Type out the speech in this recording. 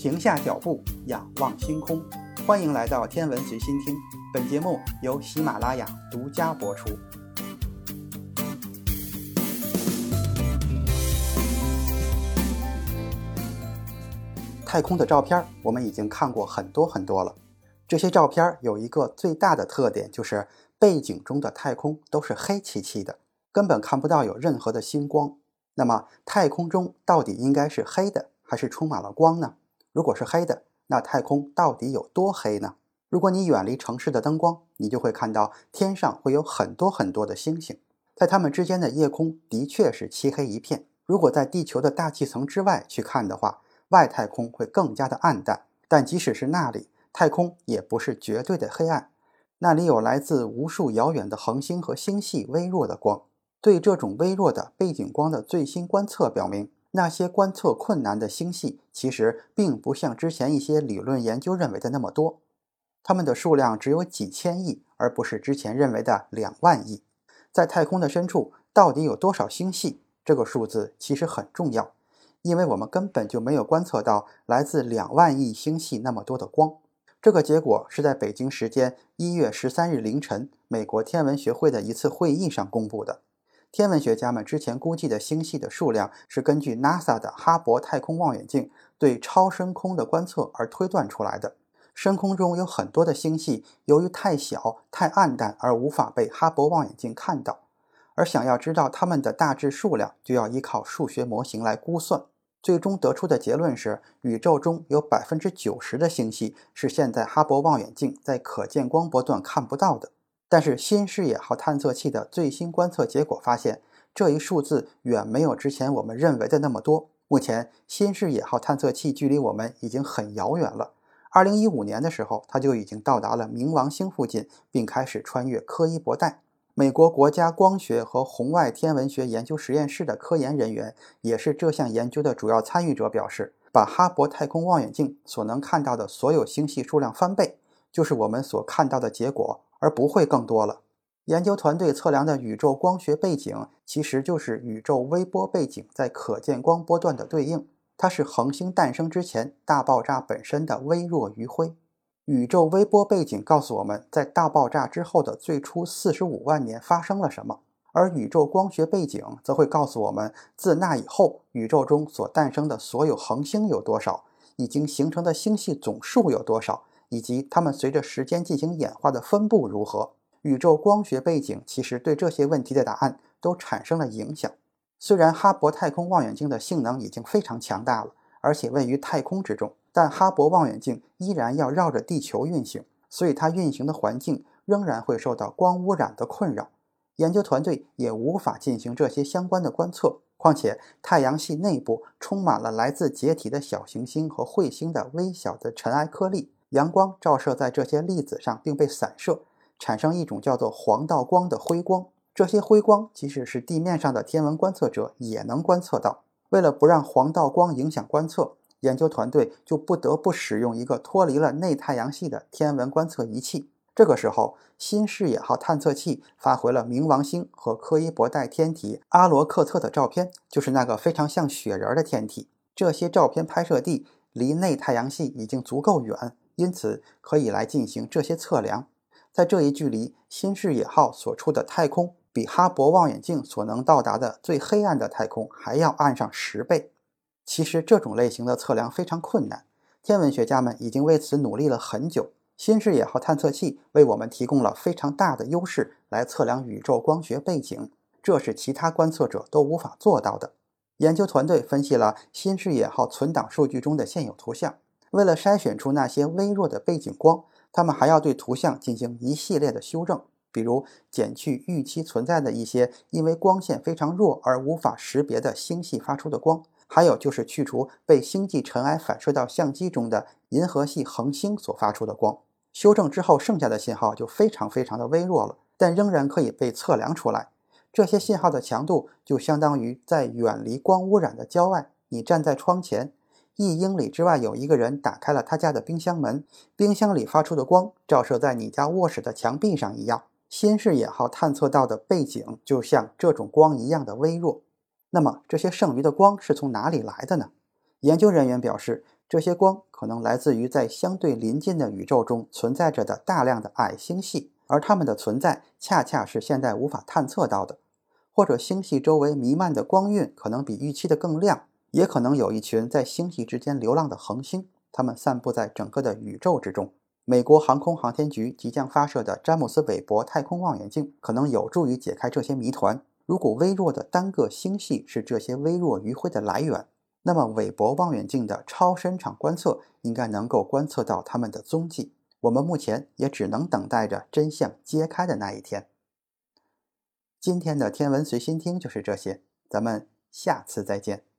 停下脚步，仰望星空。欢迎来到天文随心听，本节目由喜马拉雅独家播出。太空的照片我们已经看过很多很多了。这些照片有一个最大的特点，就是背景中的太空都是黑漆漆的，根本看不到有任何的星光。那么，太空中到底应该是黑的，还是充满了光呢？如果是黑的，那太空到底有多黑呢？如果你远离城市的灯光，你就会看到天上会有很多很多的星星，在它们之间的夜空的确是漆黑一片。如果在地球的大气层之外去看的话，外太空会更加的暗淡。但即使是那里，太空也不是绝对的黑暗，那里有来自无数遥远的恒星和星系微弱的光。对这种微弱的背景光的最新观测表明，那些观测困难的星系其实并不像之前一些理论研究认为的那么多，它们的数量只有几千亿，而不是之前认为的两万亿。在太空的深处，到底有多少星系？这个数字其实很重要，因为我们根本就没有观测到来自两万亿星系那么多的光。这个结果是在北京时间一月十三日凌晨，美国天文学会的一次会议上公布的。天文学家们之前估计的星系的数量是根据 NASA 的哈勃太空望远镜对超深空的观测而推断出来的。深空中有很多的星系，由于太小、太暗淡而无法被哈勃望远镜看到。而想要知道它们的大致数量，就要依靠数学模型来估算。最终得出的结论是，宇宙中有百分之九十的星系是现在哈勃望远镜在可见光波段看不到的。但是新视野号探测器的最新观测结果发现，这一数字远没有之前我们认为的那么多。目前新视野号探测器距离我们已经很遥远了。二零一五年的时候，它就已经到达了冥王星附近，并开始穿越柯伊伯带。美国国家光学和红外天文学研究实验室的科研人员，也是这项研究的主要参与者，表示，把哈勃太空望远镜所能看到的所有星系数量翻倍，就是我们所看到的结果。而不会更多了。研究团队测量的宇宙光学背景，其实就是宇宙微波背景在可见光波段的对应。它是恒星诞生之前大爆炸本身的微弱余晖。宇宙微波背景告诉我们在大爆炸之后的最初四十五万年发生了什么，而宇宙光学背景则会告诉我们自那以后宇宙中所诞生的所有恒星有多少，已经形成的星系总数有多少。以及它们随着时间进行演化的分布如何？宇宙光学背景其实对这些问题的答案都产生了影响。虽然哈勃太空望远镜的性能已经非常强大了，而且位于太空之中，但哈勃望远镜依然要绕着地球运行，所以它运行的环境仍然会受到光污染的困扰。研究团队也无法进行这些相关的观测。况且，太阳系内部充满了来自解体的小行星和彗星的微小的尘埃颗粒。阳光照射在这些粒子上，并被散射，产生一种叫做黄道光的辉光。这些辉光，即使是地面上的天文观测者也能观测到。为了不让黄道光影响观测，研究团队就不得不使用一个脱离了内太阳系的天文观测仪器。这个时候，新视野号探测器发回了冥王星和柯伊伯带天体阿罗克特的照片，就是那个非常像雪人的天体。这些照片拍摄地离内太阳系已经足够远。因此，可以来进行这些测量。在这一距离，新视野号所处的太空比哈勃望远镜所能到达的最黑暗的太空还要暗上十倍。其实，这种类型的测量非常困难，天文学家们已经为此努力了很久。新视野号探测器为我们提供了非常大的优势，来测量宇宙光学背景，这是其他观测者都无法做到的。研究团队分析了新视野号存档数据中的现有图像。为了筛选出那些微弱的背景光，他们还要对图像进行一系列的修正，比如减去预期存在的一些因为光线非常弱而无法识别的星系发出的光，还有就是去除被星际尘埃反射到相机中的银河系恒星所发出的光。修正之后，剩下的信号就非常非常的微弱了，但仍然可以被测量出来。这些信号的强度就相当于在远离光污染的郊外，你站在窗前。一英里之外有一个人打开了他家的冰箱门，冰箱里发出的光照射在你家卧室的墙壁上一样。新视野号探测到的背景就像这种光一样的微弱。那么这些剩余的光是从哪里来的呢？研究人员表示，这些光可能来自于在相对临近的宇宙中存在着的大量的矮星系，而它们的存在恰恰是现在无法探测到的。或者星系周围弥漫的光晕可能比预期的更亮，也可能有一群在星系之间流浪的恒星，它们散布在整个的宇宙之中。美国航空航天局即将发射的詹姆斯·韦伯太空望远镜可能有助于解开这些谜团。如果微弱的单个星系是这些微弱余晖的来源，那么韦伯望远镜的超深场观测应该能够观测到它们的踪迹。我们目前也只能等待着真相揭开的那一天。今天的天文随心听就是这些，咱们下次再见。